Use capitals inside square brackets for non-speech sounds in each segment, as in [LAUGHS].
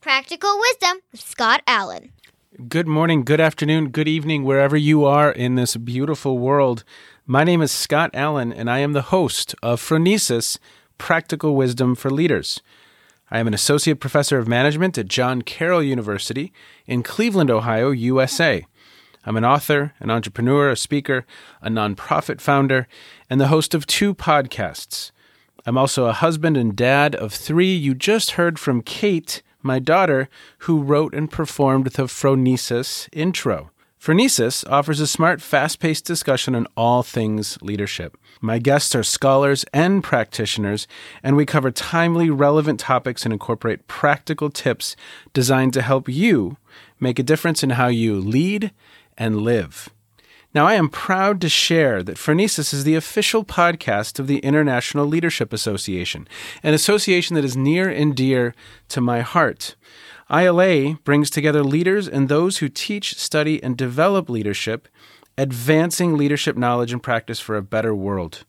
Practical Wisdom with Scott Allen. Good morning, good afternoon, good evening, wherever you are in this beautiful world. My name is Scott Allen, and I am the host of Phronesis Practical Wisdom for Leaders. I am an associate professor of management at John Carroll University in Cleveland, Ohio, USA. I'm an author, an entrepreneur, a speaker, a nonprofit founder, and the host of two podcasts. I'm also a husband and dad of three. You just heard from Kate, my daughter, who wrote and performed the Phronesis intro. Phronesis offers a smart, fast paced discussion on all things leadership. My guests are scholars and practitioners, and we cover timely, relevant topics and incorporate practical tips designed to help you make a difference in how you lead and live. Now, I am proud to share that Phronesis is the official podcast of the International Leadership Association, an association that is near and dear to my heart. ILA brings together leaders and those who teach, study, and develop leadership, advancing leadership knowledge and practice for a better world.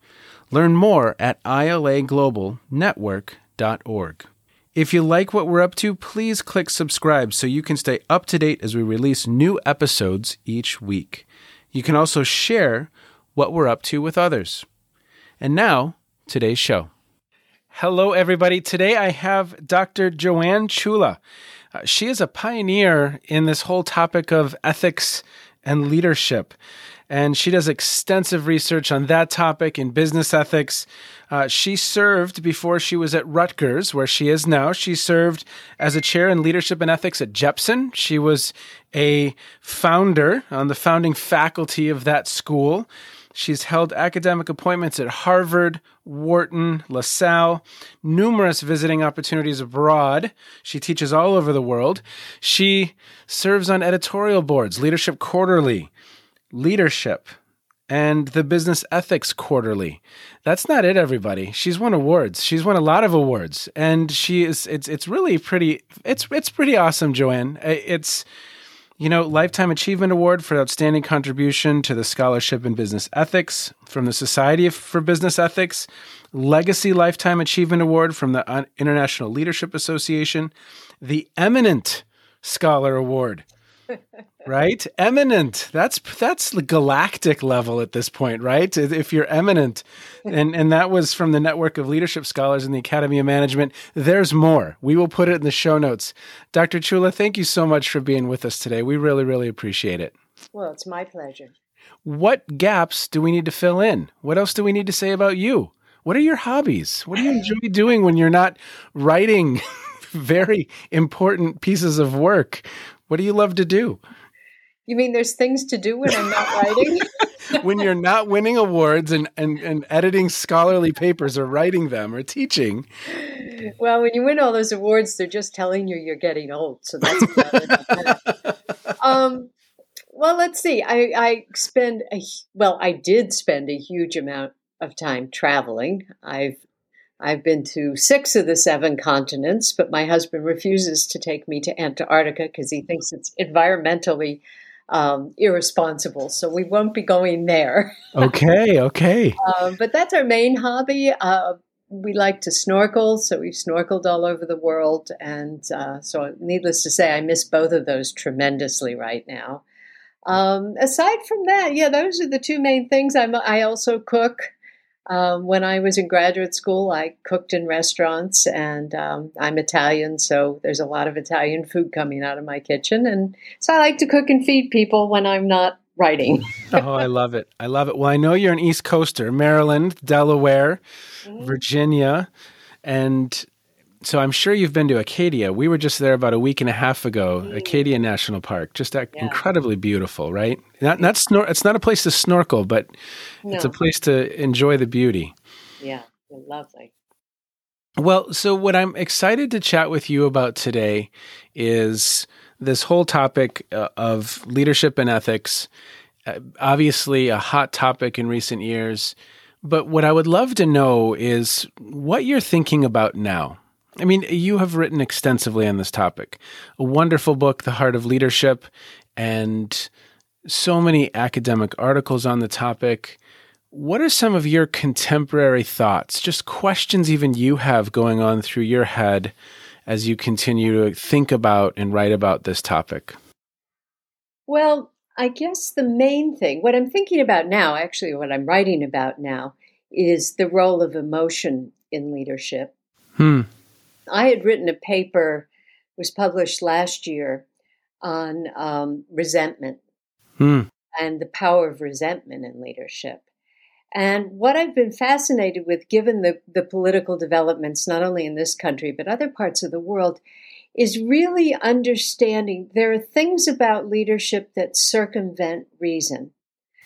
Learn more at ilaglobalnetwork.org. If you like what we're up to, please click subscribe so you can stay up to date as we release new episodes each week. You can also share what we're up to with others. And now, today's show. Hello, everybody. Today I have Dr. Joanne Ciulla. Uh, she is a pioneer in this whole topic of ethics and leadership and she does extensive research on that topic in business ethics. Uh, she served before she was at Rutgers, where she is now. She served as a chair in leadership and ethics at Jepson. She was a founder on the founding faculty of that school. She's held academic appointments at Harvard, Wharton, LaSalle, numerous visiting opportunities abroad. She teaches all over the world. She serves on editorial boards, Leadership Quarterly, leadership and the business ethics quarterly. That's not it everybody. She's won awards. She's won a lot of awards. And she is it's it's really pretty it's it's pretty awesome joanne. It's you know lifetime achievement award for outstanding contribution to the scholarship in business ethics from the society for business ethics legacy lifetime achievement award from the international leadership association the eminent scholar award right? Eminent. That's that's the galactic level at this point, right? If you're eminent, and and that was from the network of leadership scholars in the Academy of Management. There's more. We will put it in the show notes. Dr. Ciulla, thank you so much for being with us today. We really really appreciate it. Well, it's my pleasure. What gaps do we need to fill in? What else do we need to say about you? What are your hobbies? What do you enjoy doing when you're not writing [LAUGHS] very important pieces of work? What do you love to do? You mean there's things to do when I'm not writing? [LAUGHS] [LAUGHS] when you're not winning awards and, and, and editing scholarly papers or writing them or teaching. Well, when you win all those awards, they're just telling you you're getting old. So that's [LAUGHS] um, well, let's see. I, I spend a well, I did spend a huge amount of time traveling. I've I've been to six of the seven continents, but my husband refuses to take me to Antarctica because he thinks it's environmentally um, irresponsible. So we won't be going there. [LAUGHS] okay, okay. Uh, but that's our main hobby. Uh, we like to snorkel, so we've snorkeled all over the world. And uh, so, needless to say, I miss both of those tremendously right now. Um, aside from that, yeah, those are the two main things. I'm, I also cook. Um, when I was in graduate school, I cooked in restaurants, and um, I'm Italian, so there's a lot of Italian food coming out of my kitchen. And so I like to cook and feed people when I'm not writing. [LAUGHS] oh, I love it. I love it. Well, I know you're an East Coaster, Maryland, Delaware, mm-hmm. Virginia, and so I'm sure you've been to Acadia. We were just there about a week and a half ago, mm. Acadia National Park. Just yeah. incredibly beautiful, right? Not not snor- It's not a place to snorkel, but no. it's a place to enjoy the beauty. Yeah, lovely. Well, so what I'm excited to chat with you about today is this whole topic uh, of leadership and ethics. Uh, obviously, a hot topic in recent years. But what I would love to know is what you're thinking about now I mean, you have written extensively on this topic. A wonderful book, The Heart of Leadership, and so many academic articles on the topic. what are some of your contemporary thoughts, just questions even you have going on through your head as you continue to think about and write about this topic? Well, I guess the main thing, what I'm thinking about now, actually, what I'm writing about now, is the role of emotion in leadership. Hmm. I had written a paper, was published last year, on um, resentment Hmm. and the power of resentment in leadership. And what I've been fascinated with, given the, the political developments, not only in this country, but other parts of the world, is really understanding there are things about leadership that circumvent reason.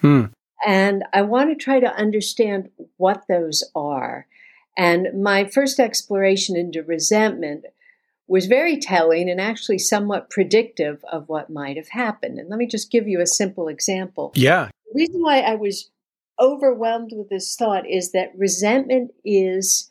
Hmm. And I want to try to understand what those are. And my first exploration into resentment was very telling and actually somewhat predictive of what might have happened. And let me just give you a simple example. Yeah. The reason why I was overwhelmed with this thought is that resentment is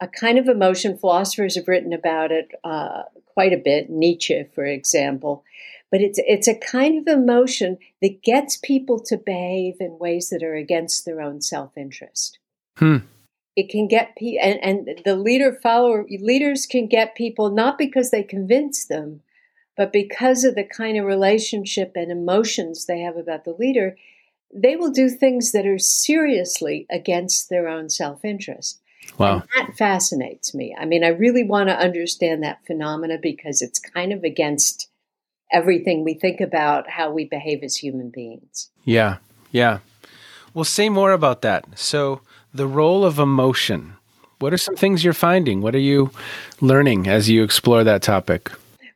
a kind of emotion. Philosophers have written about it uh, quite a bit. Nietzsche, for example. But it's it's a kind of emotion that gets people to behave in ways that are against their own self interest. Hmm. It can get people, and, and the leader follower leaders can get people not because they convince them, but because of the kind of relationship and emotions they have about the leader. They will do things that are seriously against their own self interest. Wow. And that fascinates me. I mean, I really want to understand that phenomena because it's kind of against everything we think about how we behave as human beings. Yeah. Yeah. Well, say more about that. So, the role of emotion. What are some things you're finding? What are you learning as you explore that topic?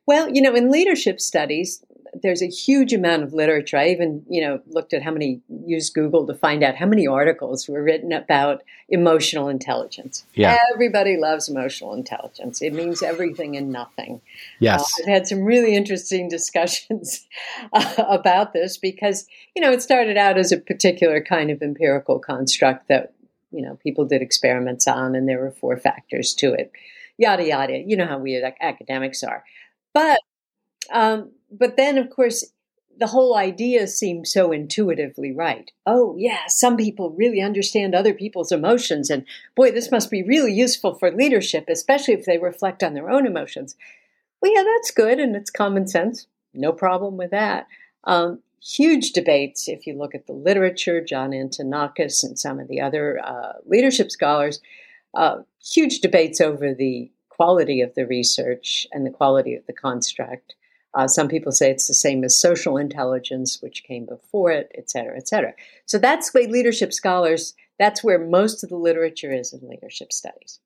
Well, you know, in leadership studies, there's a huge amount of literature. I even, you know, looked at how many used Google to find out how many articles were written about emotional intelligence. Yeah. Everybody loves emotional intelligence. It means everything and nothing. Yes. Uh, I've had some really interesting [LAUGHS] discussions uh, about this because, you know, it started out as a particular kind of empirical construct that, you know, people did experiments on and there were four factors to it. Yada yada. You know how we ac- academics are. But um, but then, of course, the whole idea seemed so intuitively right. Oh, yeah, some people really understand other people's emotions. And boy, this must be really useful for leadership, especially if they reflect on their own emotions. Well, yeah, that's good and it's common sense. No problem with that. Um, huge debates, if you look at the literature, John Antonakis and some of the other uh, leadership scholars, uh, huge debates over the quality of the research and the quality of the construct. Uh, some people say it's the same as social intelligence, which came before it, et cetera, et cetera. So that's way leadership scholars, that's where most of the literature is in leadership studies.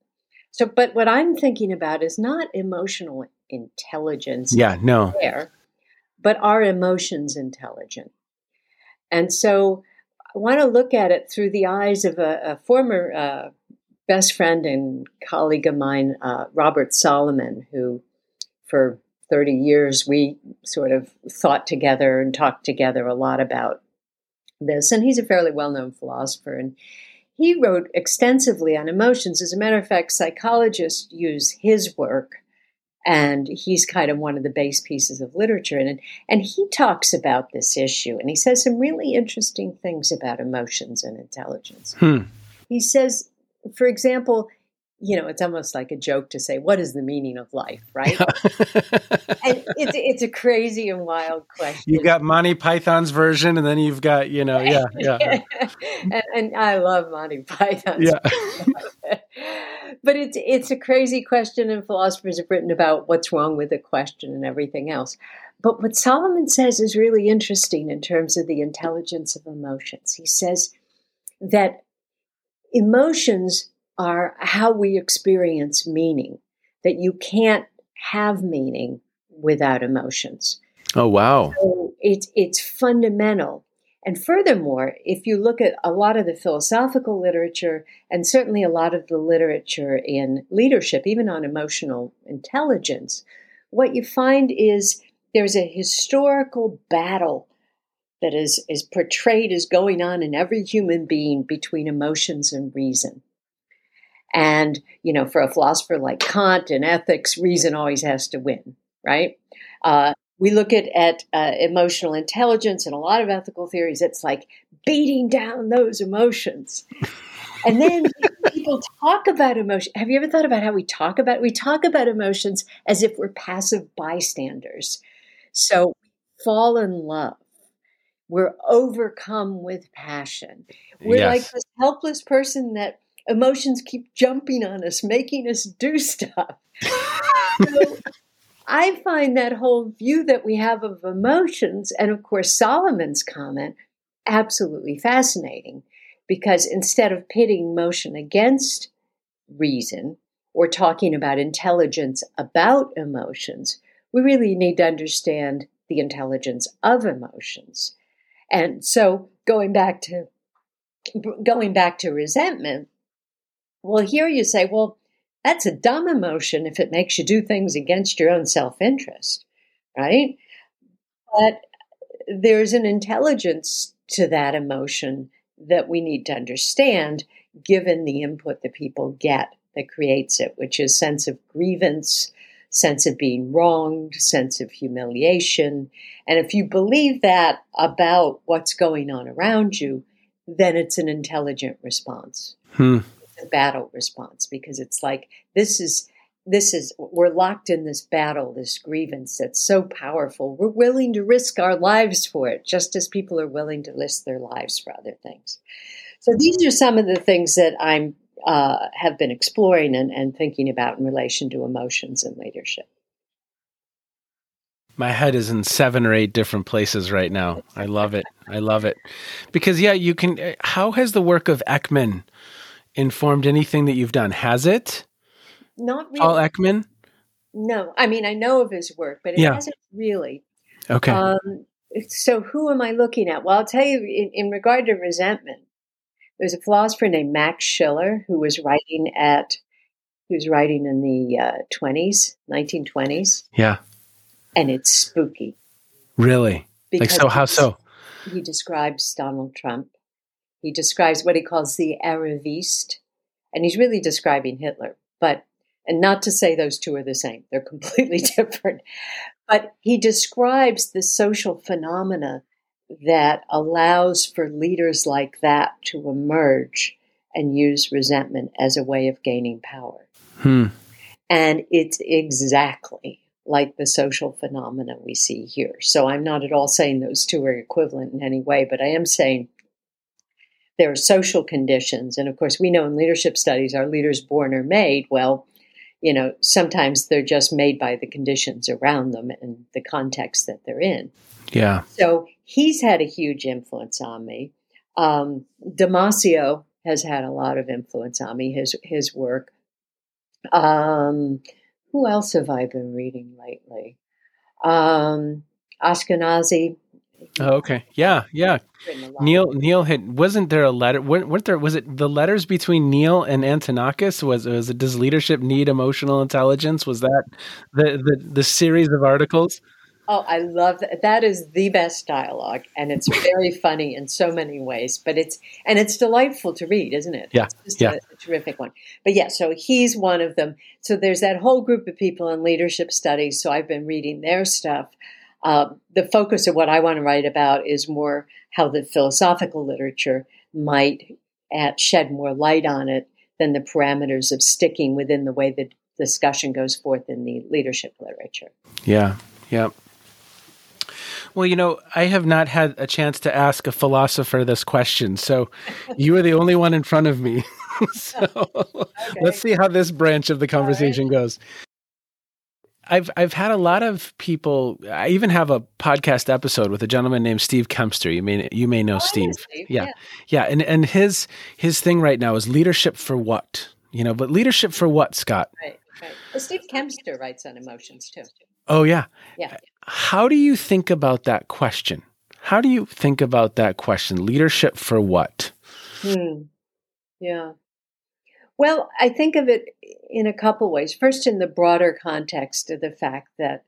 So, but what I'm thinking about is not emotional intelligence. Yeah, no. There, but are emotions intelligent? And so I want to look at it through the eyes of a, a former uh, best friend and colleague of mine, uh, Robert Solomon, who for 30 years we sort of thought together and talked together a lot about this. And he's a fairly well known philosopher. And he wrote extensively on emotions. As a matter of fact, psychologists use his work. And he's kind of one of the base pieces of literature. And, and he talks about this issue. And he says some really interesting things about emotions and intelligence. Hmm. He says, for example, you know, it's almost like a joke to say, "What is the meaning of life?" Right? [LAUGHS] and it's it's a crazy and wild question. You've got Monty Python's version, and then you've got, you know, yeah, yeah, [LAUGHS] and, and, I love Monty Python. Yeah. [LAUGHS] but it's it's a crazy question, and philosophers have written about what's wrong with the question and everything else. But what Solomon says is really interesting in terms of the intelligence of emotions. He says that emotions are how we experience meaning, that you can't have meaning without emotions. Oh, wow. So it's, it's fundamental. And furthermore, if you look at a lot of the philosophical literature and certainly a lot of the literature in leadership, even on emotional intelligence, what you find is there's a historical battle that is, is portrayed as going on in every human being between emotions and reason. And, you know, for a philosopher like Kant in ethics, reason always has to win, right? Uh, we look at, at uh, emotional intelligence and a lot of ethical theories, it's like beating down those emotions. And then [LAUGHS] people talk about emotion. Have you ever thought about how we talk about we talk about emotions as if we're passive bystanders. So fall in love. We're overcome with passion. We're yes. like this helpless person that emotions keep jumping on us, making us do [LAUGHS] stuff. [LAUGHS] so I find that whole view that we have of emotions, and of course, Solomon's comment, absolutely fascinating because instead of pitting motion against reason or talking about intelligence about emotions, we really need to understand the intelligence of emotions. And so going back to going back to resentment, well here you say, well, that's a dumb emotion if it makes you do things against your own self interest, right? But there's an intelligence to that emotion that we need to understand given the input that people get that creates it, which is sense of grievance, sense of being wronged, sense of humiliation. And if you believe that about what's going on around you, then it's an intelligent response. Hmm a battle response because it's like this is this is we're locked in this battle this grievance that's so powerful we're willing to risk our lives for it just as people are willing to risk their lives for other things so these are some of the things that i'm uh, have been exploring and, and thinking about in relation to emotions and leadership my head is in seven or eight different places right now. I love it. I love it. Because, yeah, you can. How has the work of Ekman informed anything that you've done? Has it? Not really. Paul Ekman? No. I mean, I know of his work, but it yeah. hasn't really. Okay. Um, so who am I looking at? Well, I'll tell you in, in regard to resentment, there's a philosopher named Max Scheler who was writing at, who was writing in the uh, 20s, 1920s. Yeah. And it's spooky. Really? Because like so, how so? He describes Donald Trump he describes what he calls the Erevist, and he's really describing Hitler. But and not to say those two are the same; they're [LAUGHS] completely different. But he describes the social phenomena that allows for leaders like that to emerge and use resentment as a way of gaining power. Hmm. And it's exactly like the social phenomena we see here. So I'm not at all saying those two are equivalent in any way, but I am saying there are social conditions. And of course, we know in leadership studies, are leaders born or made? Well, you know, sometimes they're just made by the conditions around them and the context that they're in. Yeah. So he's had a huge influence on me. Um, Damasio has had a lot of influence on me, his, his work. Um, who else have I been reading lately? Um, Ashkanasy, Oh, okay. Yeah, yeah. Neal Neal had wasn't there a letter weren't, weren't there was it the letters between Neal and Antonakis was was it does leadership need emotional intelligence was that the the, the series of articles Oh, I love that. That is the best dialogue, and it's [LAUGHS] very funny in so many ways. But it's and it's delightful to read, isn't it? Yeah, it's yeah. A, a terrific one. But yeah, so he's one of them. So there's that whole group of people in leadership studies. So I've been reading their stuff. Uh, the focus of what I want to write about is more how the philosophical literature might add, shed more light on it than the parameters of sticking within the way the discussion goes forth in the leadership literature. Yeah, yeah. Well, you know, I have not had a chance to ask a philosopher this question, so [LAUGHS] you are the only one in front of me. [LAUGHS] so okay. let's see how this branch of the conversation right. goes. I've I've had a lot of people. I even have a podcast episode with a gentleman named Steve Kempster. You may you may know oh, Steve. Steve. Yeah. yeah, yeah, and and his his thing right now is leadership for what you know, but leadership for what, Scott? Right, right. Well, Steve Kempster writes on emotions too. Oh yeah, yeah. How do you think about that question? How do you think about that question? Leadership for what? Hmm. Yeah. Well, I think of it in a couple ways. First, in the broader context of the fact that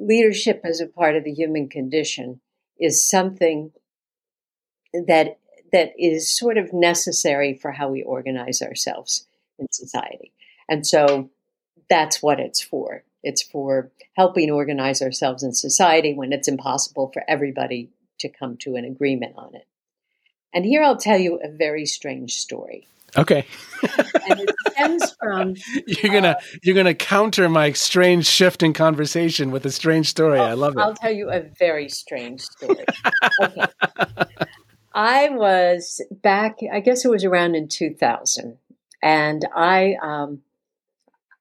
leadership as a part of the human condition is something that that is sort of necessary for how we organize ourselves in society. And so that's what it's for. It's for helping organize ourselves in society when it's impossible for everybody to come to an agreement on it. And here I'll tell you a very strange story. Okay. and it stems from [LAUGHS] you're gonna uh, you're gonna counter my strange shift in conversation with a strange story. I love it. I'll tell you a very strange story. okay. I was back. I guess it was around in 2000, and I um,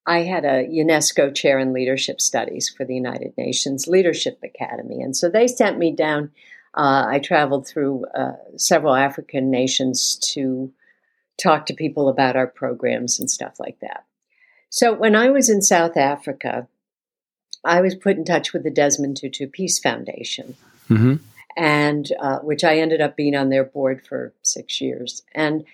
I had a UNESCO chair in leadership studies for the United Nations Leadership Academy, and so they sent me down. Uh, I traveled through uh, several African nations to talk to people about our programs and stuff like that. So when I was in South Africa, I was put in touch with the Desmond Tutu Peace Foundation, mm-hmm. and uh, which I ended up being on their board for six years. And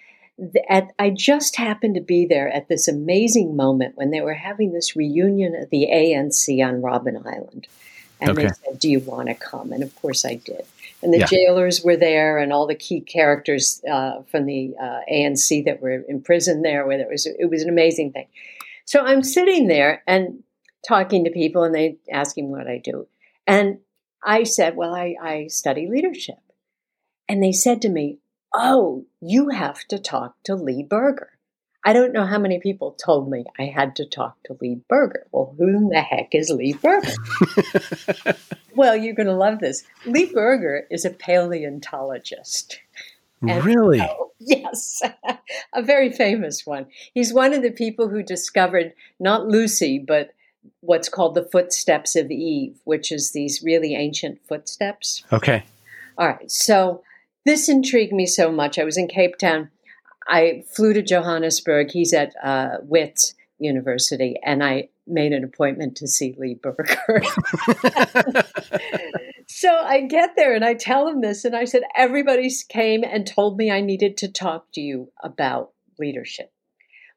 at, I just happened to be there at this amazing moment when they were having this reunion of the ANC on Robben Island. And okay. they said, Do you want to come? And of course I did and the yeah. jailers were there, and all the key characters uh, from the uh, ANC that were imprisoned there. Where it was, it was an amazing thing. So I'm sitting there and talking to people, and they asking me what I do, and I said, "Well, I, I study leadership," and they said to me, "Oh, you have to talk to Lee Berger." I don't know how many people told me I had to talk to Lee Berger. Well, who the heck is Lee Berger? [LAUGHS] well, you're going to love this. Lee Berger is a paleontologist. And really? Oh, [LAUGHS] yes, [LAUGHS] a very famous one. He's one of the people who discovered not Lucy, but what's called the footsteps of Eve, which is these really ancient footsteps. Okay. All right. So this intrigued me so much. I was in Cape Town I flew to Johannesburg. He's at uh, Wits University, and I made an appointment to see Lee Berger. [LAUGHS] so I get there and I tell him this, and I said, Everybody came and told me I needed to talk to you about leadership.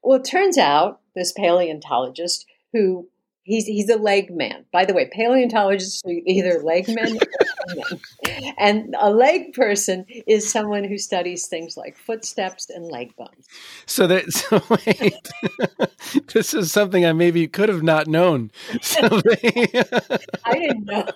Well, it turns out this paleontologist who He's he's a leg man. By the way, paleontologists are either leg men men. And a leg person is someone who studies things like footsteps and leg bones. So that [LAUGHS] so wait, this is something I maybe could have not known. So [LAUGHS] they, I didn't know,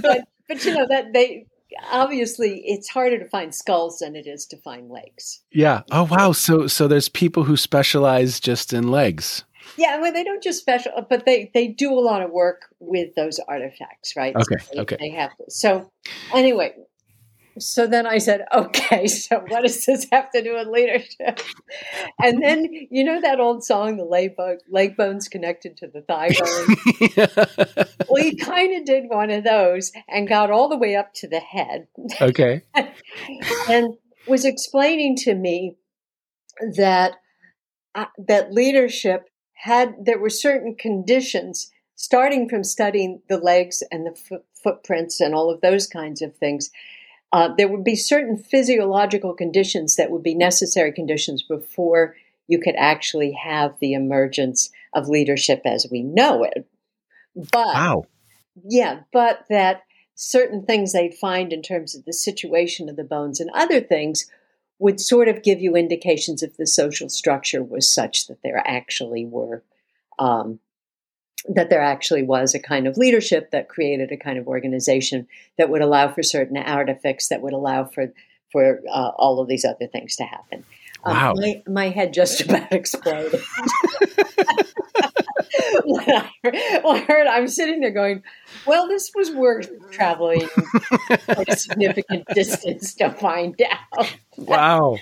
but but you know that they obviously it's harder to find skulls than it is to find legs. Yeah. Oh wow. So so there's people who specialize just in legs. Yeah, well, they don't just special, but they they do a lot of work with those artifacts, right? Okay, so they, okay. They have so anyway. So then I said, [LAUGHS] okay, so what does this have to do with leadership? And then you know that old song, the leg, bone, leg bones connected to the thigh bone. [LAUGHS] well, he kind of did one of those and got all the way up to the head. Okay, [LAUGHS] and was explaining to me that uh, that leadership had there were certain conditions starting from studying the legs and the f- footprints and all of those kinds of things uh, there would be certain physiological conditions that would be necessary conditions before you could actually have the emergence of leadership as we know it. But wow. Yeah but that certain things they'd find in terms of the situation of the bones and other things would sort of give you indications if the social structure was such that there actually were um, that there actually was a kind of leadership that created a kind of organization that would allow for certain artifacts that would allow for for uh, all of these other things to happen. Um, wow. Um, my, my head just [LAUGHS] about exploded. [LAUGHS] when, I heard, when I heard, I'm sitting there going, well, this was worth traveling a significant distance to find out. Wow.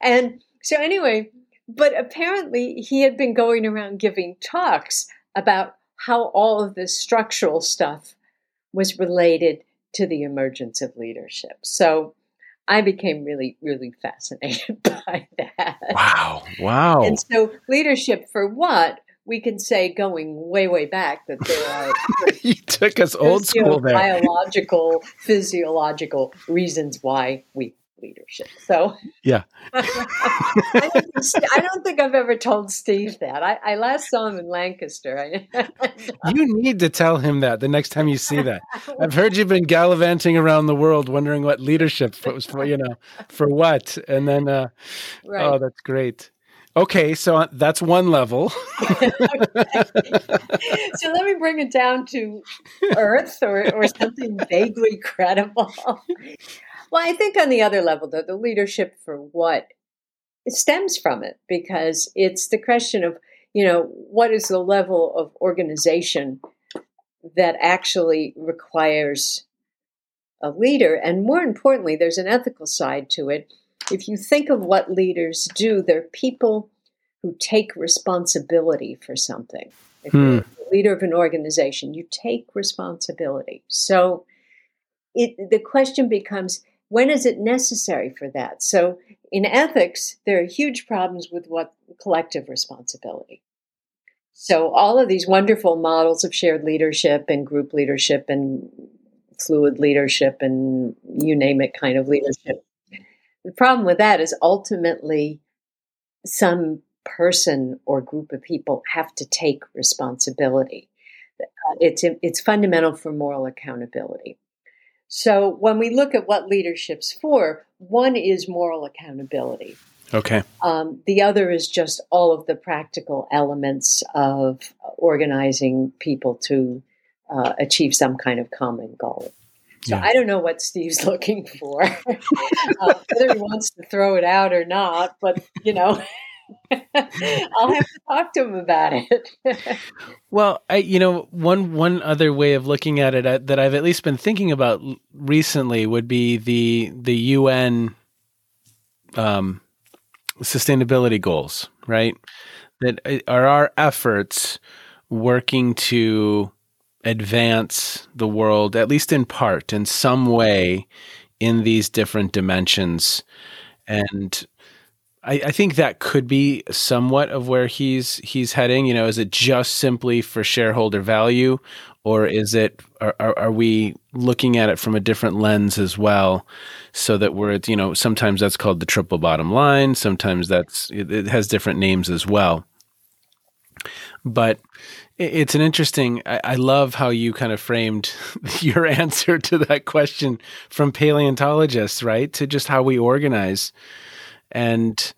and so, anyway, but apparently he had been going around giving talks about how all of this structural stuff was related to the emergence of leadership. So I became really, really fascinated [LAUGHS] by that. Wow. Wow. And so, leadership for what? We can say going way, way back that there are. [LAUGHS] you took us old school there. Biological, physiological reasons why we leadership. So yeah, [LAUGHS] I, don't think, I, don't think, I've ever told Steve that. I, I last saw him in Lancaster. [LAUGHS] you need to tell him that the next time you see that. I've heard you've been gallivanting around the world, wondering what leadership was for. You know, for what? And then, uh, oh, right. oh, that's great. Okay, so uh, that's one level. [LAUGHS] so let me bring it down to earth or, or something vaguely credible. Well, I think on the other level, though, the leadership for what stems from it because it's the question of, you know, what is the level of organization that actually requires a leader? And more importantly, there's an ethical side to it if you think of what leaders do, they're people who take responsibility for something. If hmm. you're the leader of an organization, you take responsibility. So it, the question becomes when is it necessary for that? So in ethics, there are huge problems with what collective responsibility. So all of these wonderful models of shared leadership and group leadership and fluid leadership and you name it kind of leadership the problem with that is ultimately some person or group of people have to take responsibility. It's, it's fundamental for moral accountability. So when we look at what leadership's for, one is moral accountability. Okay. Um, the other is just all of the practical elements of organizing people to uh, achieve some kind of common goal. So yeah. I don't know what Steve's [LAUGHS] looking for, uh, whether he wants to throw it out or not. But you know, [LAUGHS] I'll have to talk to him about it. well, I, you know, one one other way of looking at it uh, that I've at least been thinking about recently would be the the UN um, sustainability goals, right? That uh, are our efforts working to advance the world, at least in part, in some way, in these different dimensions. And I, I, think that could be somewhat of where he's he's heading. You know, is it just simply for shareholder value, or is it are, are, are we looking at it from a different lens as well, so that we're you know sometimes that's called the triple bottom line, sometimes that's it, it has different names as well. But it's an interesting. I, love how you kind of framed [LAUGHS] your answer to that question from paleontologists, right, to just how we organize. And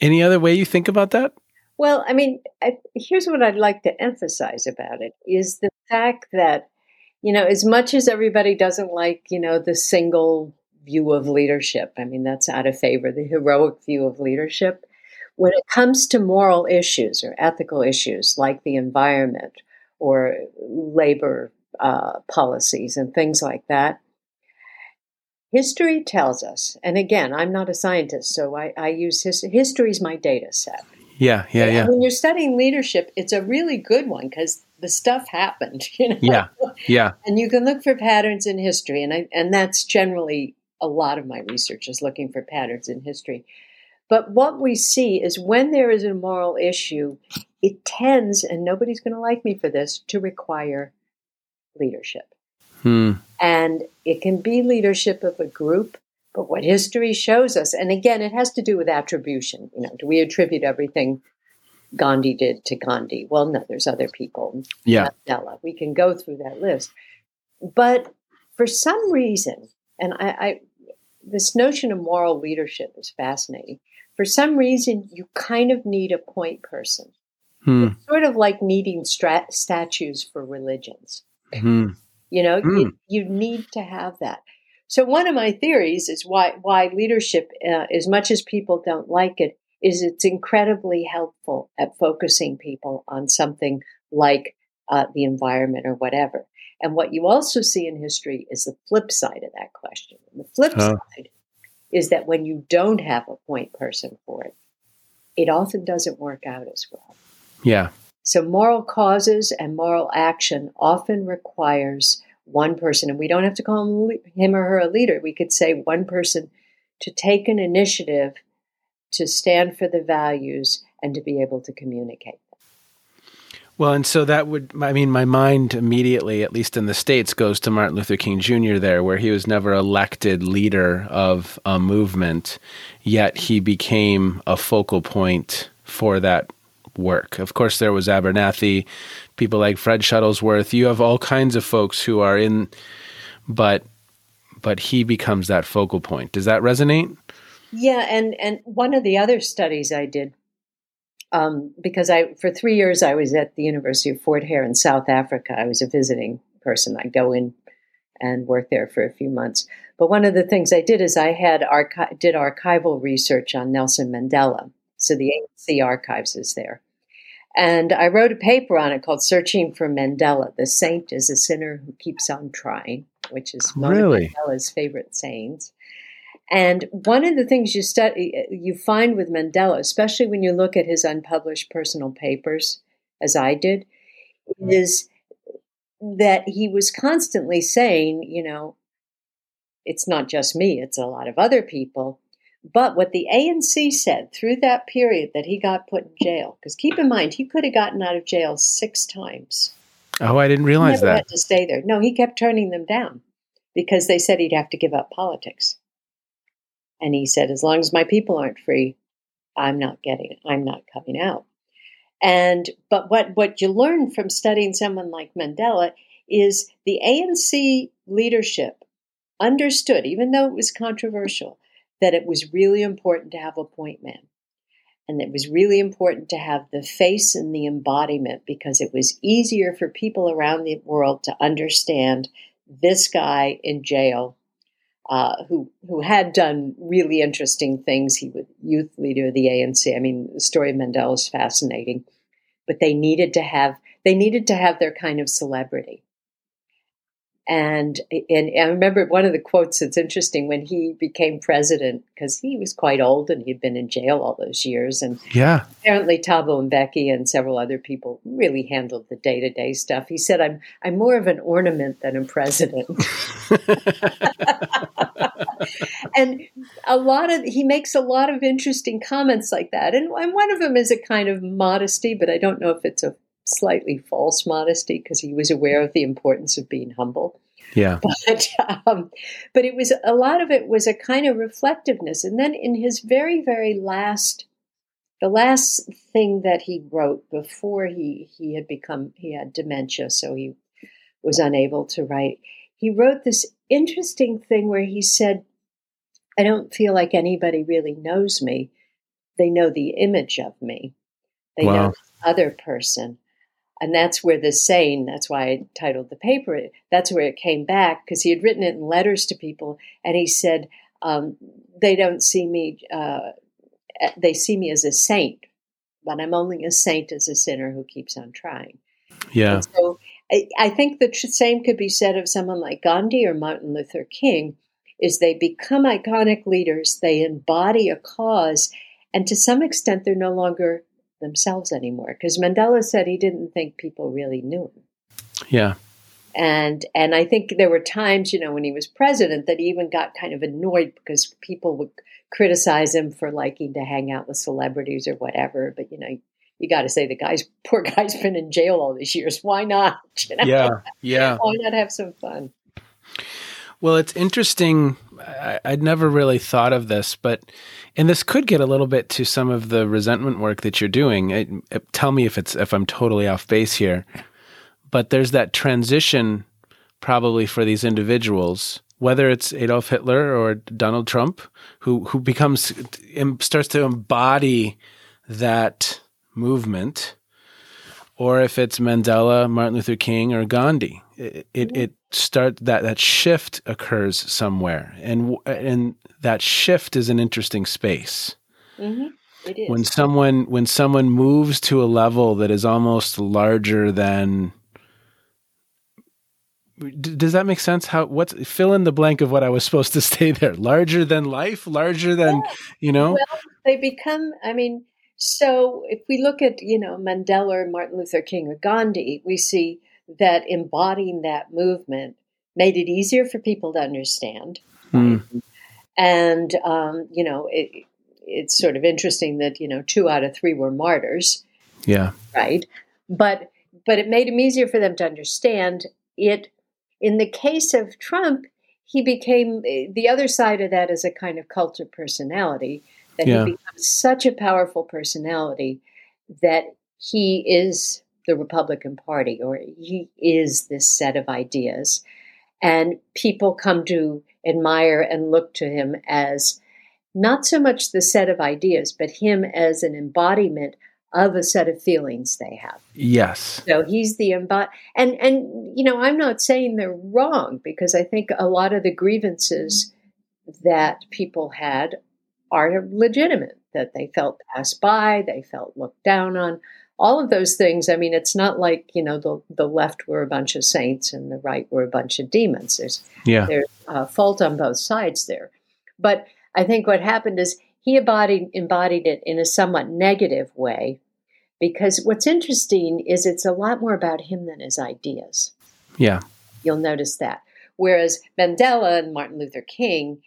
any other way you think about that? Well, I mean, I, here's what I'd like to emphasize about it is the fact that, you know, as much as everybody doesn't like, you know, the single view of leadership, I mean, that's out of favor, the heroic view of leadership when it comes to moral issues or ethical issues like the environment or labor uh, policies and things like that, history tells us, and again, I'm not a scientist, so I, I use his, history is my data set. Yeah, yeah, yeah. when you're studying leadership, it's a really good one because the stuff happened. [LAUGHS] You know? Yeah, yeah. And you can look for patterns in history, and I, and that's generally a lot of my research is looking for patterns in history. But what we see is when there is a moral issue, it tends, and nobody's going to like me for this, to require leadership. Hmm. And it can be leadership of a group, but what history shows us, and again, it has to do with attribution. You know, do we attribute everything Gandhi did to Gandhi? Well, no, there's other people. Yeah. Mandela. We can go through that list. But for some reason, and I, I this notion of moral leadership is fascinating for some reason, you kind of need a point person. Hmm. It's sort of like needing strat- statues for religions. Hmm. You know, hmm. you, you, need to have that. So one of my theories is why why leadership, uh, as much as people don't like it, is it's incredibly helpful at focusing people on something like uh, the environment or whatever. And what you also see in history is the flip side of that question. And the flip side is that when you don't have a point person for it, it often doesn't work out as well. Yeah. So moral causes and moral action often requires one person, and we don't have to call him, him or her a leader. We could say one person to take an initiative to stand for the values and to be able to communicate. Well, and so that would, I mean, my mind immediately, at least in the States, goes to Martin Luther King Jr. there, where he was never elected leader of a movement, yet he became a focal point for that work. Of course, there was Abernathy, people like Fred Shuttlesworth. You have all kinds of folks who are in, but but he becomes that focal point. Does that resonate? Yeah, and and one of the other studies I did, um, because I for three years I was at the University of Fort Hare in South Africa. I was a visiting person. I go in and work there for a few months. But one of the things I did is I had archi- did archival research on Nelson Mandela. So the ANC archives is there. And I wrote a paper on it called Searching for Mandela. The saint is a sinner who keeps on trying, which is one Really? of Mandela's favorite sayings. And one of the things you study, you find with Mandela, especially when you look at his unpublished personal papers, as I did, mm-hmm. is that he was constantly saying, you know, it's not just me, it's a lot of other people. But what the ANC said through that period that he got put in jail, because keep in mind, he could have gotten out of jail six times. Oh, I didn't He realize never that. had to stay there. No, he kept turning them down because they said he'd have to give up politics. And he said, as long as my people aren't free, I'm not getting. I'm not coming out. And but what what you learn from studying someone like Mandela is the ANC leadership understood, even though it was controversial, that it was really important to have a point man. And it was really important to have the face and the embodiment because it was easier for people around the world to understand this guy in jail uh, who who had done really interesting things. He was youth leader of the ANC. I mean, the story of Mandela is fascinating, but they needed to have they needed to have their kind of celebrity. And and I remember one of the quotes that's interesting when he became president because he was quite old and he'd been in jail all those years and Yeah. apparently Thabo Mbeki and several other people really handled the day to day stuff. He said, "I'm I'm more of an ornament than a president." [LAUGHS] and a lot of he makes a lot of interesting comments like that, and, and one of them is a kind of modesty, but I don't know if it's a slightly false modesty because he was aware of the importance of being humble. Yeah. [LAUGHS] but um, but it was a lot of it was a kind of reflectiveness. And then in his very very last the last thing that he wrote before he he had become he had dementia so he was unable to write he wrote this interesting thing where he said i don't feel like anybody really knows me. They know the image of me. They Wow. know this other person and that's where the saying that's why i titled the paper that's where it came back because he had written it in letters to people and he said um, they don't see me uh, they see me as a saint but i'm only a saint as a sinner who keeps on trying Yeah. and so I, I think the same could be said of someone like gandhi or martin luther king is they become iconic leaders they embody a cause and to some extent they're no longer themselves anymore because mandela said he didn't think people really knew him Yeah. and and I think there were times, you know, when he was president, that he even got kind of annoyed because people would criticize him for liking to hang out with celebrities or whatever. But you know, you got to say the guy's [LAUGHS] poor guy's been in jail all these years. Why not? [LAUGHS] You know? Yeah. Yeah. Why not have some fun? Well, it's interesting. I, I'd never really thought of this, but and this could get a little bit to some of the resentment work that you're doing. It, it- tell me if it's if I'm totally off base here, but there's that transition probably for these individuals, whether it's Adolf Hitler or Donald Trump, who who becomes starts to embody that movement, or if it's Mandela, Martin Luther King, or Gandhi. It it, it start that that shift occurs somewhere, and and that shift is an interesting space. Hmm It is. when someone when someone moves to a level that is almost larger than does that make sense? How what's fill in the blank of what i was supposed to [LAUGHS] say there. Larger than life? Larger than you know? Well, they become, I mean, so if we look at, you know, Mandela or Martin Luther King or Gandhi, we see that embodying that movement made it easier for people to understand. Mm, And, um, you know, it, it's sort of interesting that, you know, two out of three were martyrs, yeah right? But, but it made them easier for them to understand it. In the case of Trump, he became the other side of that is a kind of cult of personality that Yeah. he becomes such a powerful personality that he is the Republican Party or he is this set of ideas. And people come to admire and look to him as not so much the set of ideas, but him as an embodiment of a set of feelings they have. Yes. So he's the embod and and you know, I'm not saying they're wrong because I think a lot of the grievances that people had are legitimate that they felt passed by, they felt looked down on. All of those things. I mean, it's not like you know the the left were a bunch of saints and the right were a bunch of demons. There's Yeah. there's uh, fault on both sides there. But I think what happened is he embodied embodied it in a somewhat negative way, because what's interesting is it's a lot more about him than his ideas. Yeah. You'll notice that. Whereas Mandela and Martin Luther King,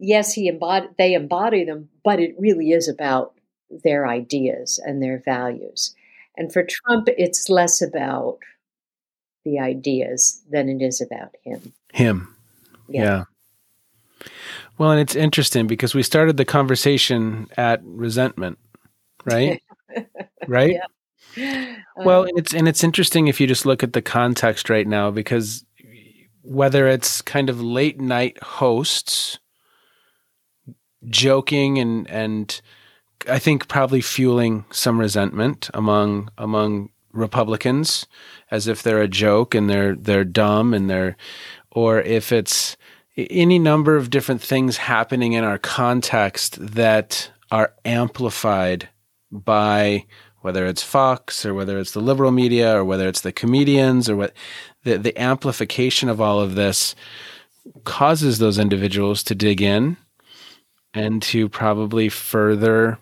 yes, he embody they embody them, but it really is about their ideas and their values. And for Trump, it's less about the ideas than it is about him. Him. Yeah. Yeah. Well, and it's interesting because we started the conversation at resentment, right? [LAUGHS] right? Yeah. Well, Um, it's and it's interesting if you just look at the context right now because whether it's kind of late night hosts joking and and I think probably fueling some resentment among among Republicans as if they're a joke and they're they're dumb and they're or if it's any number of different things happening in our context that are amplified by whether it's Fox or whether it's the liberal media or whether it's the comedians or what the, the amplification of all of this causes those individuals to dig in and to probably further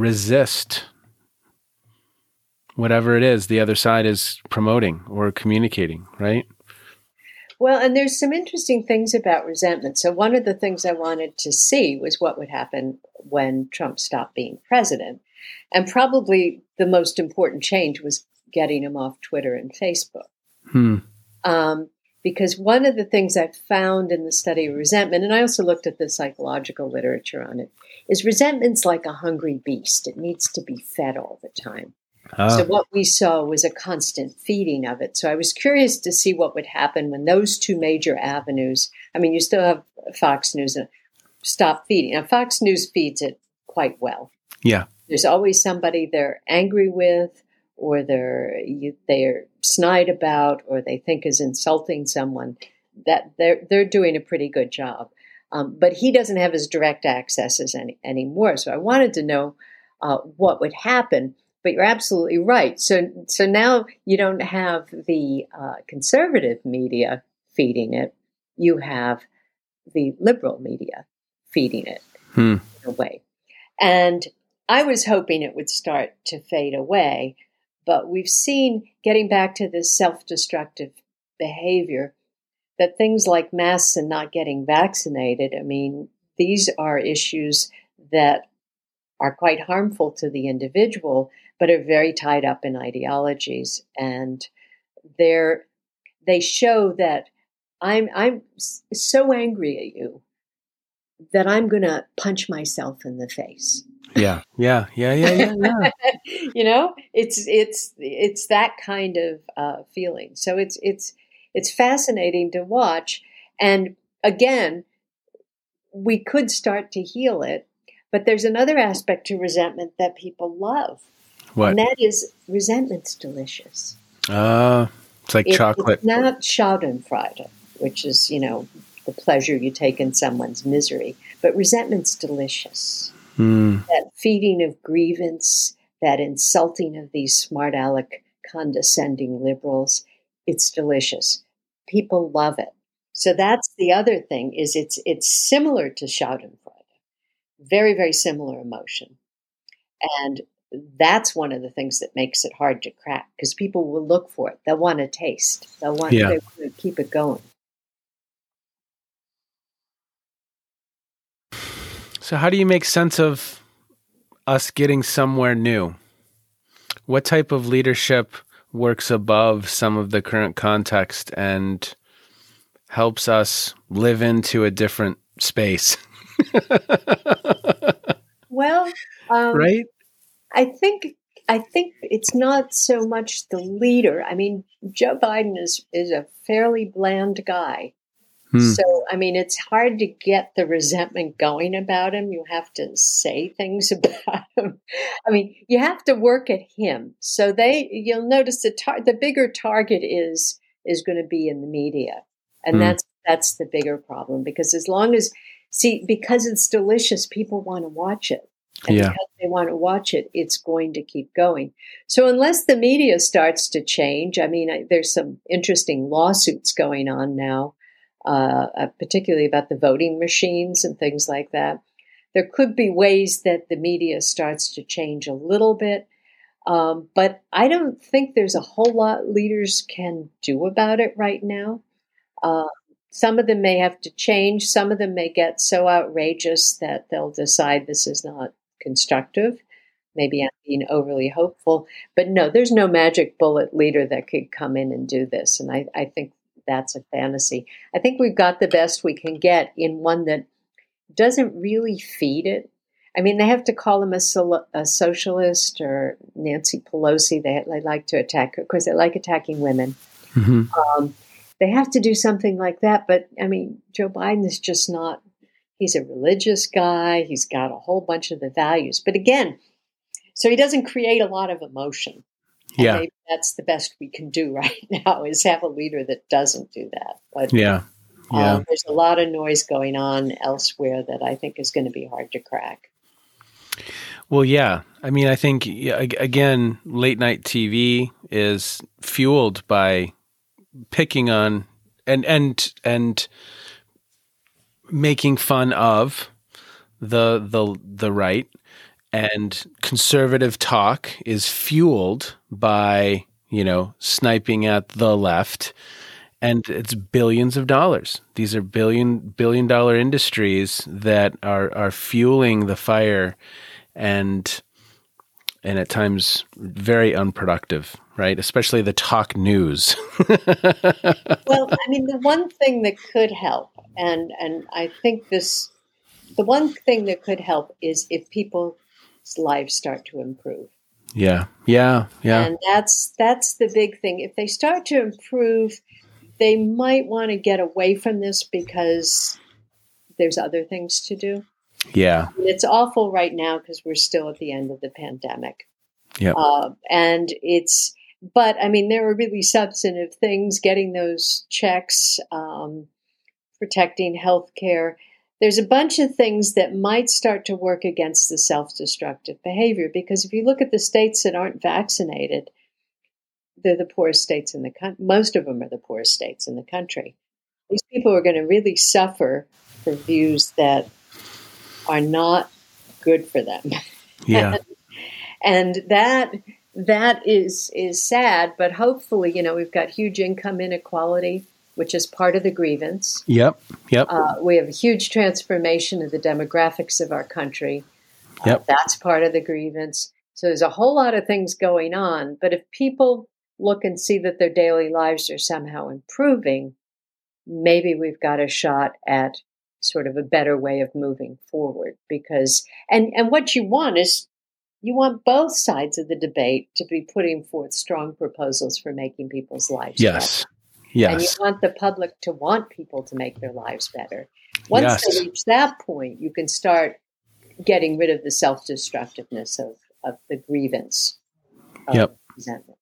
resist whatever it is the other side is promoting or communicating, right? Well, and there's some interesting things about resentment. So, one of the things I wanted to see was what would happen when Trump stopped being president. And probably the most important change was getting him off Twitter and Facebook. Hmm. Um, because one of the things I found in the study of resentment, and I also looked at the psychological literature on it, is resentment's like a hungry beast. It needs to be fed all the time. Ah, So what we saw was a constant feeding of it. So I was curious to see what would happen when those two major avenues. I mean, you still have Fox News and stop feeding. Now Fox News feeds it quite well. yeah. There's always somebody they're angry with, or they're you, they're snide about, or they think is insulting someone. That they're they're doing a pretty good job. Um, but he doesn't have as direct access as any anymore. So I wanted to know uh, what would happen but you're absolutely right. So, so now you don't have the uh, conservative media feeding it; you have the liberal media feeding it Hmm. in a way. And I was hoping it would start to fade away, but we've seen getting back to this self-destructive behavior that things like masks and not getting vaccinated. I mean, these are issues that are quite harmful to the individual, but are very tied up in ideologies, and they're they show that I'm I'm so angry at you that I'm going to punch myself in the face. [LAUGHS] Yeah. Yeah. Yeah. Yeah. Yeah. yeah. [LAUGHS] you know, it's it's it's that kind of uh, feeling. So it's it's it's fascinating to watch, and again, we could start to heal it. But there's another aspect to resentment that people love, What? and that is resentment's delicious. Uh, it's like It- chocolate. It's not Schadenfreude, which is you know the pleasure you take in someone's misery, but resentment's delicious. Hmm. That feeding of grievance, that insulting of these smart aleck, condescending liberals, it's delicious. People love it. So that's the other thing is it's it's similar to Schadenfreude, very very similar emotion, and that's one of the things that makes it hard to crack because people will look for it. They'll want to taste. They'll want Yeah. they want to keep it going. So, how do you make sense of us getting somewhere new? What type of leadership works above some of the current context and helps us live into a different space? [LAUGHS] Well, um, right? I think I think it's not so much the leader. I mean, Joe Biden is is a fairly bland guy. Hmm. So, I mean, it's hard to get the resentment going about him. You have to say things [LAUGHS] about him. I mean, you have to work at him. So they, you'll notice the tar- the bigger target is is going to be in the media, and Hmm. that's that's the bigger problem because as long as see because it's delicious, people want to watch it. And Yeah. because they want to watch it, it's going to keep going. So unless the media starts to change, I mean, I, there's some interesting lawsuits going on now, uh, uh, particularly about the voting machines and things like that. There could be ways that the media starts to change a little bit, um, but I don't think there's a whole lot leaders can do about it right now. Uh, some of them may have to change. Some of them may get so outrageous that they'll decide this is not constructive. Maybe I'm being overly hopeful, but no, there's no magic bullet leader that could come in and do this. And I, I think that's a fantasy. I think we've got the best we can get in one that doesn't really feed it. I mean, they have to call him a, sol- a socialist or Nancy Pelosi. They, they like to attack, of course, they like attacking women. hmm Um, they have to do something like that. But I mean, Joe Biden is just not, he's a religious guy. He's got a whole bunch of the values. But again, so he doesn't create a lot of emotion. And Yeah. Maybe that's the best we can do [LAUGHS] right now is have a leader that doesn't do that. But Yeah. Yeah. um, there's a lot of noise going on elsewhere that I think is going to be hard to crack. Well, yeah. I mean, I think again, late night TV is fueled by picking on and and and making fun of the the the right and conservative talk is fueled by, you know, sniping at the left and it's billions of dollars. These are billion billion dollar industries that are are fueling the fire and and at times very unproductive, right? Especially the talk news. [LAUGHS] well, I mean, the one thing that could help, and and I think this, the one thing that could help is if people's lives start to improve, yeah. Yeah. Yeah. and that's that's the big thing. If they start to improve, they might want to get away from this because there's other things to do. yeah. And it's awful right now because we're still at the end of the pandemic. Yeah. Uh, and it's, but I mean, there are really substantive things getting those checks, um, protecting health care. There's a bunch of things that might start to work against the self destructive behavior because if you look at the states that aren't vaccinated, they're the poorest states in the country. Most of them are the poorest states in the country. These people are going to really suffer for views that are not good for them Yeah. [LAUGHS] and that that is is sad but hopefully you know we've got huge income inequality which is part of the grievance Yep. Yep. uh, we have a huge transformation of the demographics of our country Uh, Yep. that's part of the grievance so there's a whole lot of things going on but if people look and see that their daily lives are somehow improving maybe we've got a shot at sort of a better way of moving forward because and and what you want is you want both sides of the debate to be putting forth strong proposals for making people's lives yes. better. And you want the public to want people to make their lives better. Once Yes. they reach that point, you can start getting rid of the self destructiveness of, of the grievance. Of Yep. resentment.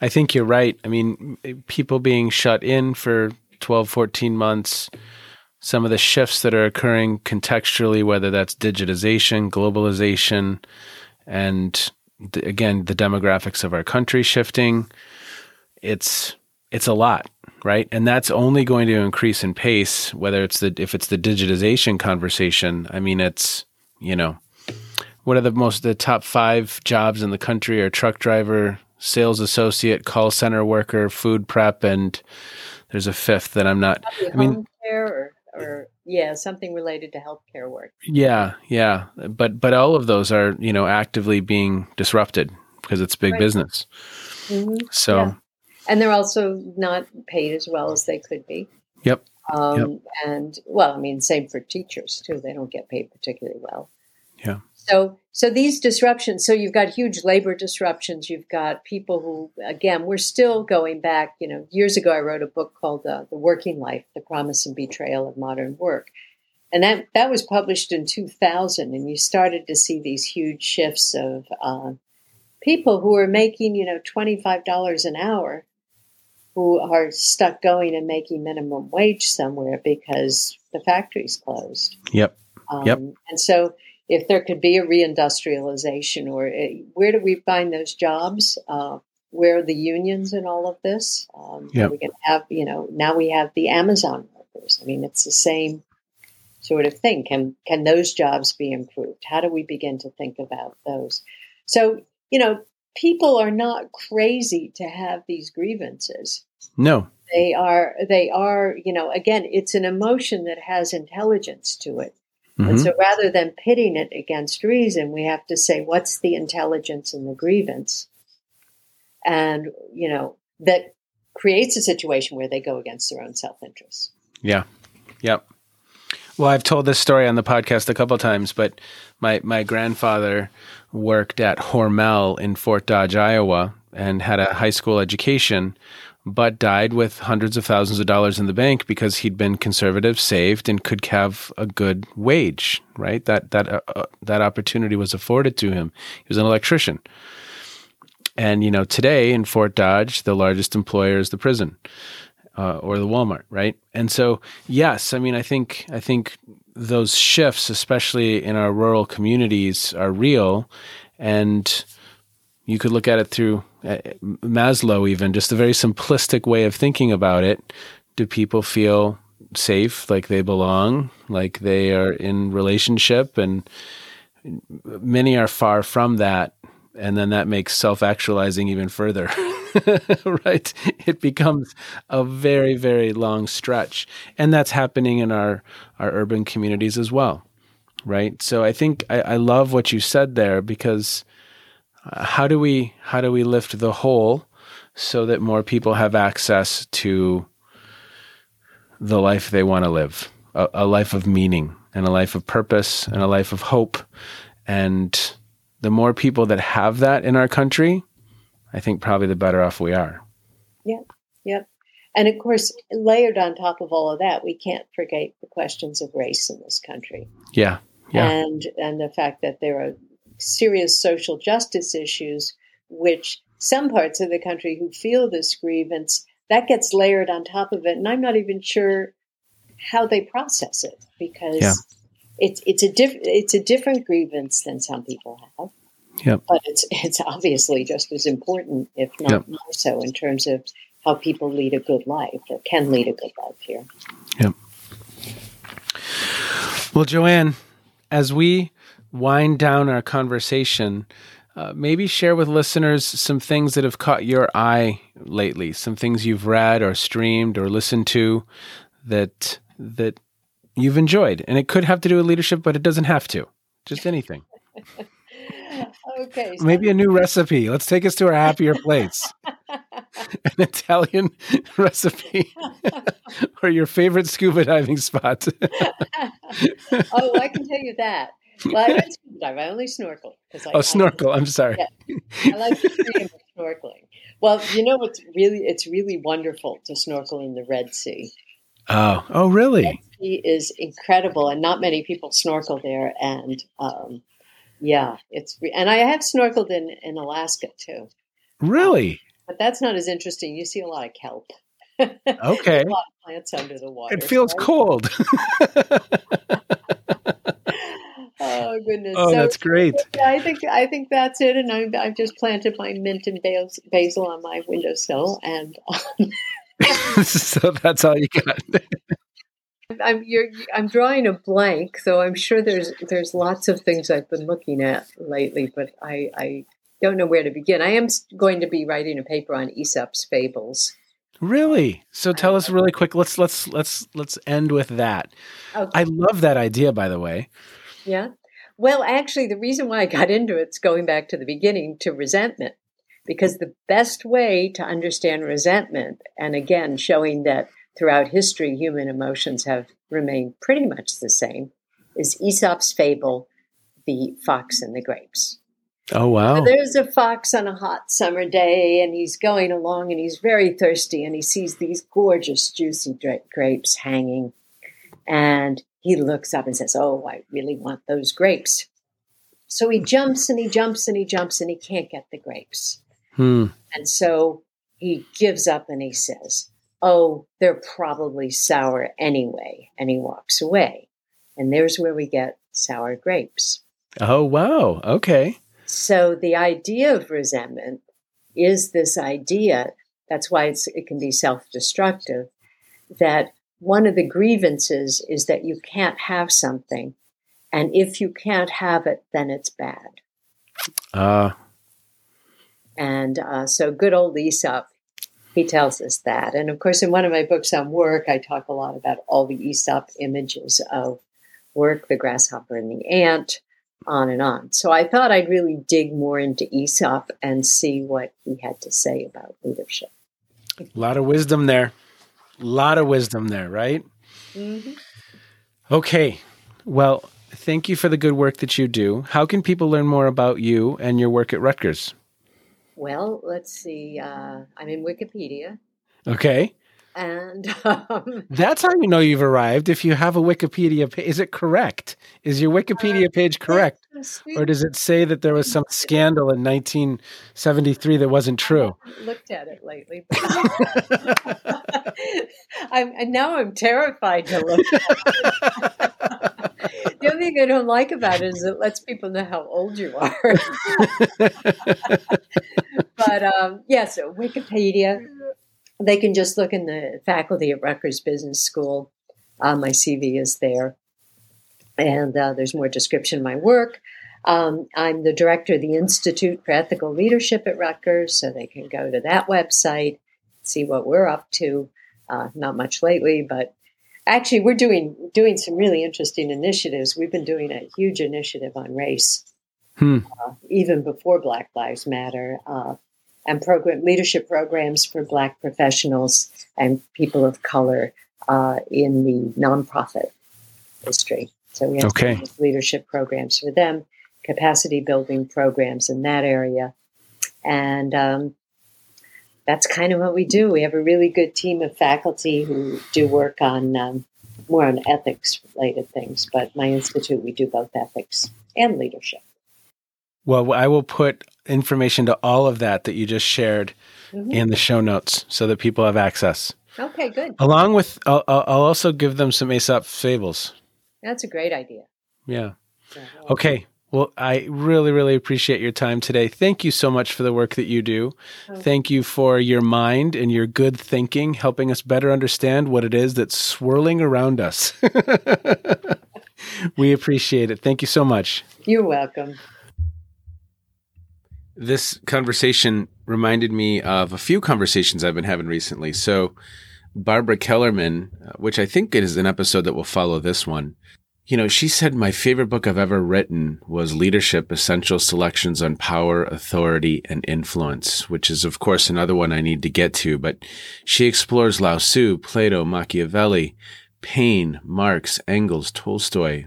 I think you're right. I mean, people being shut in for 12, 14 months, some of the shifts that are occurring contextually, whether that's digitization, globalization, and again, the demographics of our country shifting, it's it's a lot, right? And that's only going to increase in pace, whether it's the if it's the digitization conversation. I mean, it's you know, what are the most the top five jobs in the country are truck driver, sales associate, call center worker, food prep, and there's a fifth that I'm not. I mean, home care or, or yeah, something related to healthcare work. yeah, yeah, but but all of those are you know actively being disrupted because it's big Right. business. Mhm. So Yeah. And they're also not paid as well as they could be. Yep. Um, And well, I mean, same for teachers too. They don't get paid particularly well. Yeah. So, so these disruptions. So you've got huge labor disruptions. You've got people who, again, we're still going back. You know, years ago, I wrote a book called uh, "The Working Life: The Promise and Betrayal of Modern Work," and that that was published in 2000. And you started to see these huge shifts of uh, people who are making, you know, twenty five dollars an hour, who are stuck going and making minimum wage somewhere because the factory's closed. Yep. Um, Yep. And so, if there could be a reindustrialization, or uh, where do we find those jobs? Uh, where are the unions in all of this? Um, Yep. We can have, you know, now we have the Amazon workers. I mean, it's the same sort of thing. Can can those jobs be improved? How do we begin to think about those? So, you know, people are not crazy to have these grievances No. they are they are you know again it's an emotion that has intelligence to it and Mhm. so rather than pitting it against reason we have to say what's the intelligence in the grievance and you know that creates a situation where they go against their own self-interest Yeah. Yep. Well, I've told this story on the podcast a couple times, but my my grandfather worked at Hormel in Fort Dodge, Iowa, and had a high school education, but died with hundreds of thousands of dollars in the bank because he'd been conservative, saved, and could have a good wage. Right? That that uh, uh, that opportunity was afforded to him. He was an electrician. And you know, today in Fort Dodge, the largest employer is the prison uh, or the Walmart, right? And so, yes, I mean, I think I think those shifts, especially in our rural communities, are real, and you could look at it through uh, Maslow, even just a very simplistic way of thinking about it. Do people feel safe, like they belong, like they are in relationship, and many are far from that and then that makes self-actualizing even further [LAUGHS] right? It becomes a very very long stretch. And that's happening in our our urban communities as well right? So i think i, I love what you said there because uh, how do we how do we lift the whole so that more people have access to the life they want to live a, a life of meaning and a life of purpose and a life of hope and the more people that have that in our country, I think probably the better off we are. Yep, yep. And of course, layered on top of all of that, we can't forget the questions of race in this country. Yeah. Yeah. And and the fact that there are serious social justice issues which some parts of the country who feel this grievance that gets layered on top of it and I'm not even sure how they process it because Yeah. It's it's a diff- it's a different grievance than some people have. Yep. But it's it's obviously just as important, if not Yep. more so, in terms of how people lead a good life or can lead a good life here. Yep. Well, Joanne, as we wind down our conversation, uh, maybe share with listeners some things that have caught your eye lately, some things you've read or streamed or listened to that that you've enjoyed. And it could have to do with leadership, but it doesn't have to. Just [LAUGHS] anything. Okay. so- Maybe a new recipe. Let's take us to our happier [LAUGHS] place. [LAUGHS] An Italian recipe or your favorite scuba diving spot. oh, I can tell you that. Well, I don't scuba dive. I only snorkel because I, oh, snorkel. I'm sorry. Yeah. I, I like the freedom of snorkeling. Well, you know what's really it's really wonderful to snorkel in the Red Sea. Oh, oh, really? He is incredible, and not many people snorkel there. And um, yeah, it's re- and I have snorkeled in in Alaska too, Really? but that's not as interesting. You see a lot of kelp. [LAUGHS] Okay. a lot of plants under the water. It feels so- cold. [LAUGHS] Oh goodness! oh, So- that's great. Yeah, I think I think that's it, and I've, I've just planted my mint and bas- basil on my windowsill, and [LAUGHS] [LAUGHS] so that's all you got. I'm you're, I'm drawing a blank. So I'm sure there's there's lots of things I've been looking at lately, but I, I don't know where to begin. I am going to be writing a paper on Aesop's fables. Really? So tell us really quick. Let's let's let's let's end with that. Okay. I love that idea by the way. Yeah. Well, actually, the reason why I got into it's going back to the beginning to resentment, because the best way to understand resentment, and again, showing that throughout history, human emotions have remained pretty much the same, is Aesop's fable, the fox and the grapes. Oh, wow. So there's a fox on a hot summer day, and he's going along and he's very thirsty, and he sees these gorgeous, juicy dra- grapes hanging. And he looks up and says, Oh, I really want those grapes. So he jumps and he jumps and he jumps and he can't get the grapes. Hmm. And so he gives up and he says, Oh, they're probably sour anyway. And he walks away. And there's where we get sour grapes. Oh, wow. Okay. So the idea of resentment is this idea that's why it's, it can be self destructive that one of the grievances is that you can't have something. And if you can't have it, then it's bad. Uh, And uh, so good old Aesop, he tells us that. And of course, in one of my books on work, I talk a lot about all the Aesop images of work, the grasshopper and the ant, on and on. So I thought I'd really dig more into Aesop and see what he had to say about leadership. a lot of wisdom there. A lot of wisdom there, right? Okay. Well, thank you for the good work that you do. How can people learn more about you and your work at Rutgers? Well, let's see. Uh, I'm in Wikipedia. Okay. And [LAUGHS] um, That's how you know you've arrived. If you have a Wikipedia page, is it correct? Is your Wikipedia page correct? Or does it say that there was some [LAUGHS] scandal in 1973 that wasn't true? looked at it lately. But [LAUGHS] I'm, and now I'm terrified to look. [LAUGHS] the only thing I don't like about it is it lets people know how old you are. [LAUGHS] but um, yeah, so Wikipedia, they can just look in the faculty at Rutgers Business School. Uh, my CV is there, and uh, there's more description of my work. Um, I'm the director of the Institute for Ethical Leadership at Rutgers, so they can go to that website, see what we're up to. Uh, not much lately, but actually, we're doing doing some really interesting initiatives. We've been doing a huge initiative on race, Hmm. uh, even before Black Lives Matter, uh, and program leadership programs for Black professionals and people of color uh, in the nonprofit industry. So we have Okay. leadership programs for them, capacity building programs in that area, and um, that's kind of what we do. We have a really good team of faculty who do work on um, more on ethics related things. But my institute, we do both ethics and leadership. Well, I will put information to all of that that you just shared Mhm. in the show notes so that people have access. Okay, good. Along with, I'll, I'll I'll also give them some Aesop fables. That's a great idea. Yeah. Yeah. Okay. Well, I really, really appreciate your time today. Thank you so much for the work that you do. Oh. Thank you for your mind and your good thinking, helping us better understand what it is that's swirling around us. [LAUGHS] we appreciate it. Thank you so much. You're welcome. This conversation reminded me of a few conversations I've been having recently. So, Barbara Kellerman, uh, which I think is an episode that will follow this one, you know, she said, My favorite book I've ever written was Leadership Essential Selections on Power, Authority, and Influence, which is, of course, another one I need to get to. But she explores Lao Tzu, Plato, Machiavelli, Paine, Marx, Engels, Tolstoy,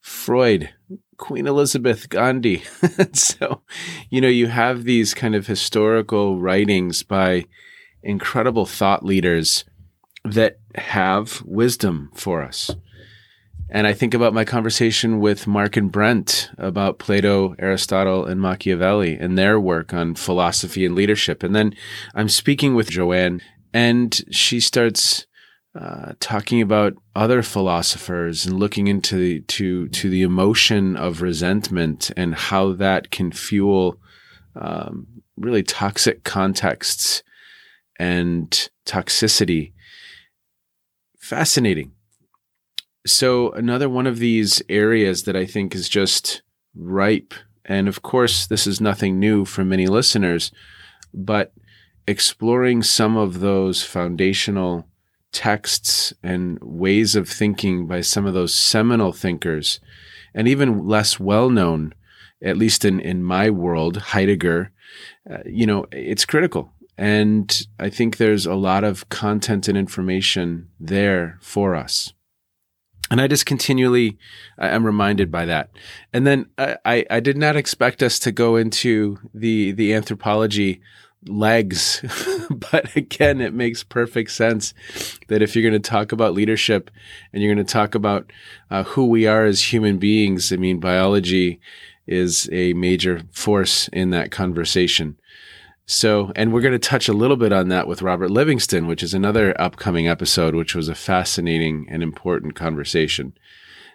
Freud, Queen Elizabeth, Gandhi. [LAUGHS] so, you know, you have these kind of historical writings by incredible thought leaders that have wisdom for us. And I think about my conversation with Mark and Brent about Plato, Aristotle, and Machiavelli and their work on philosophy and leadership. And then I'm speaking with Joanne, and she starts uh, talking about other philosophers and looking into the, to to the emotion of resentment and how that can fuel um, really toxic contexts and toxicity. Fascinating. So another one of these areas that I think is just ripe, and of course this is nothing new for many listeners, but exploring some of those foundational texts and ways of thinking by some of those seminal thinkers, and even less well known, at least in, in my world, Heidegger, uh, you know, it's critical. And I think there's a lot of content and information there for us. And I just continually am reminded by that. And then I, I did not expect us to go into the the anthropology legs, [LAUGHS] but again, it makes perfect sense that if you're going to talk about leadership and you're going to talk about uh, who we are as human beings, I mean, biology is a major force in that conversation. So, and we're going to touch a little bit on that with Robert Livingston, which is another upcoming episode, which was a fascinating and important conversation.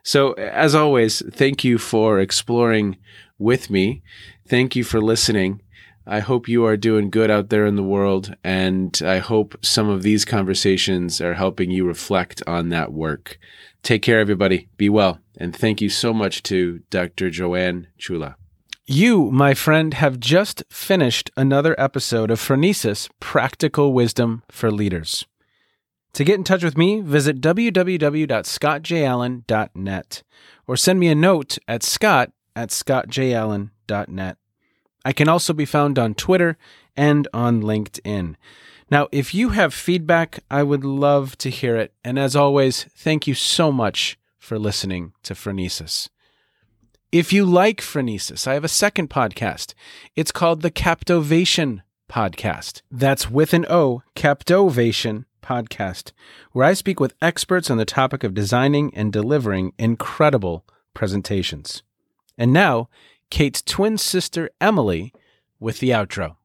So, as always, thank you for exploring with me. Thank you for listening. I hope you are doing good out there in the world, and I hope some of these conversations are helping you reflect on that work. Take care, everybody. Be well. And thank you so much to Dr. Joanne Ciulla. You, my friend, have just finished another episode of Phronesis Practical Wisdom for Leaders. To get in touch with me, visit www.scottjallen.net or send me a note at scott at scottjallen.net. I can also be found on Twitter and on LinkedIn. Now, if you have feedback, I would love to hear it. And as always, thank you so much for listening to Phronesis. If you like Phronesis, I have a second podcast. It's called the Captovation Podcast. That's with an O, Captovation Podcast, where I speak with experts on the topic of designing and delivering incredible presentations. And now, Kate's twin sister Emily with the outro.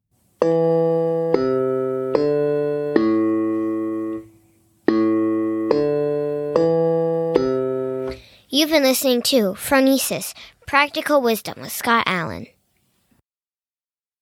You've been listening to Phronesis Practical Wisdom with Scott Allen.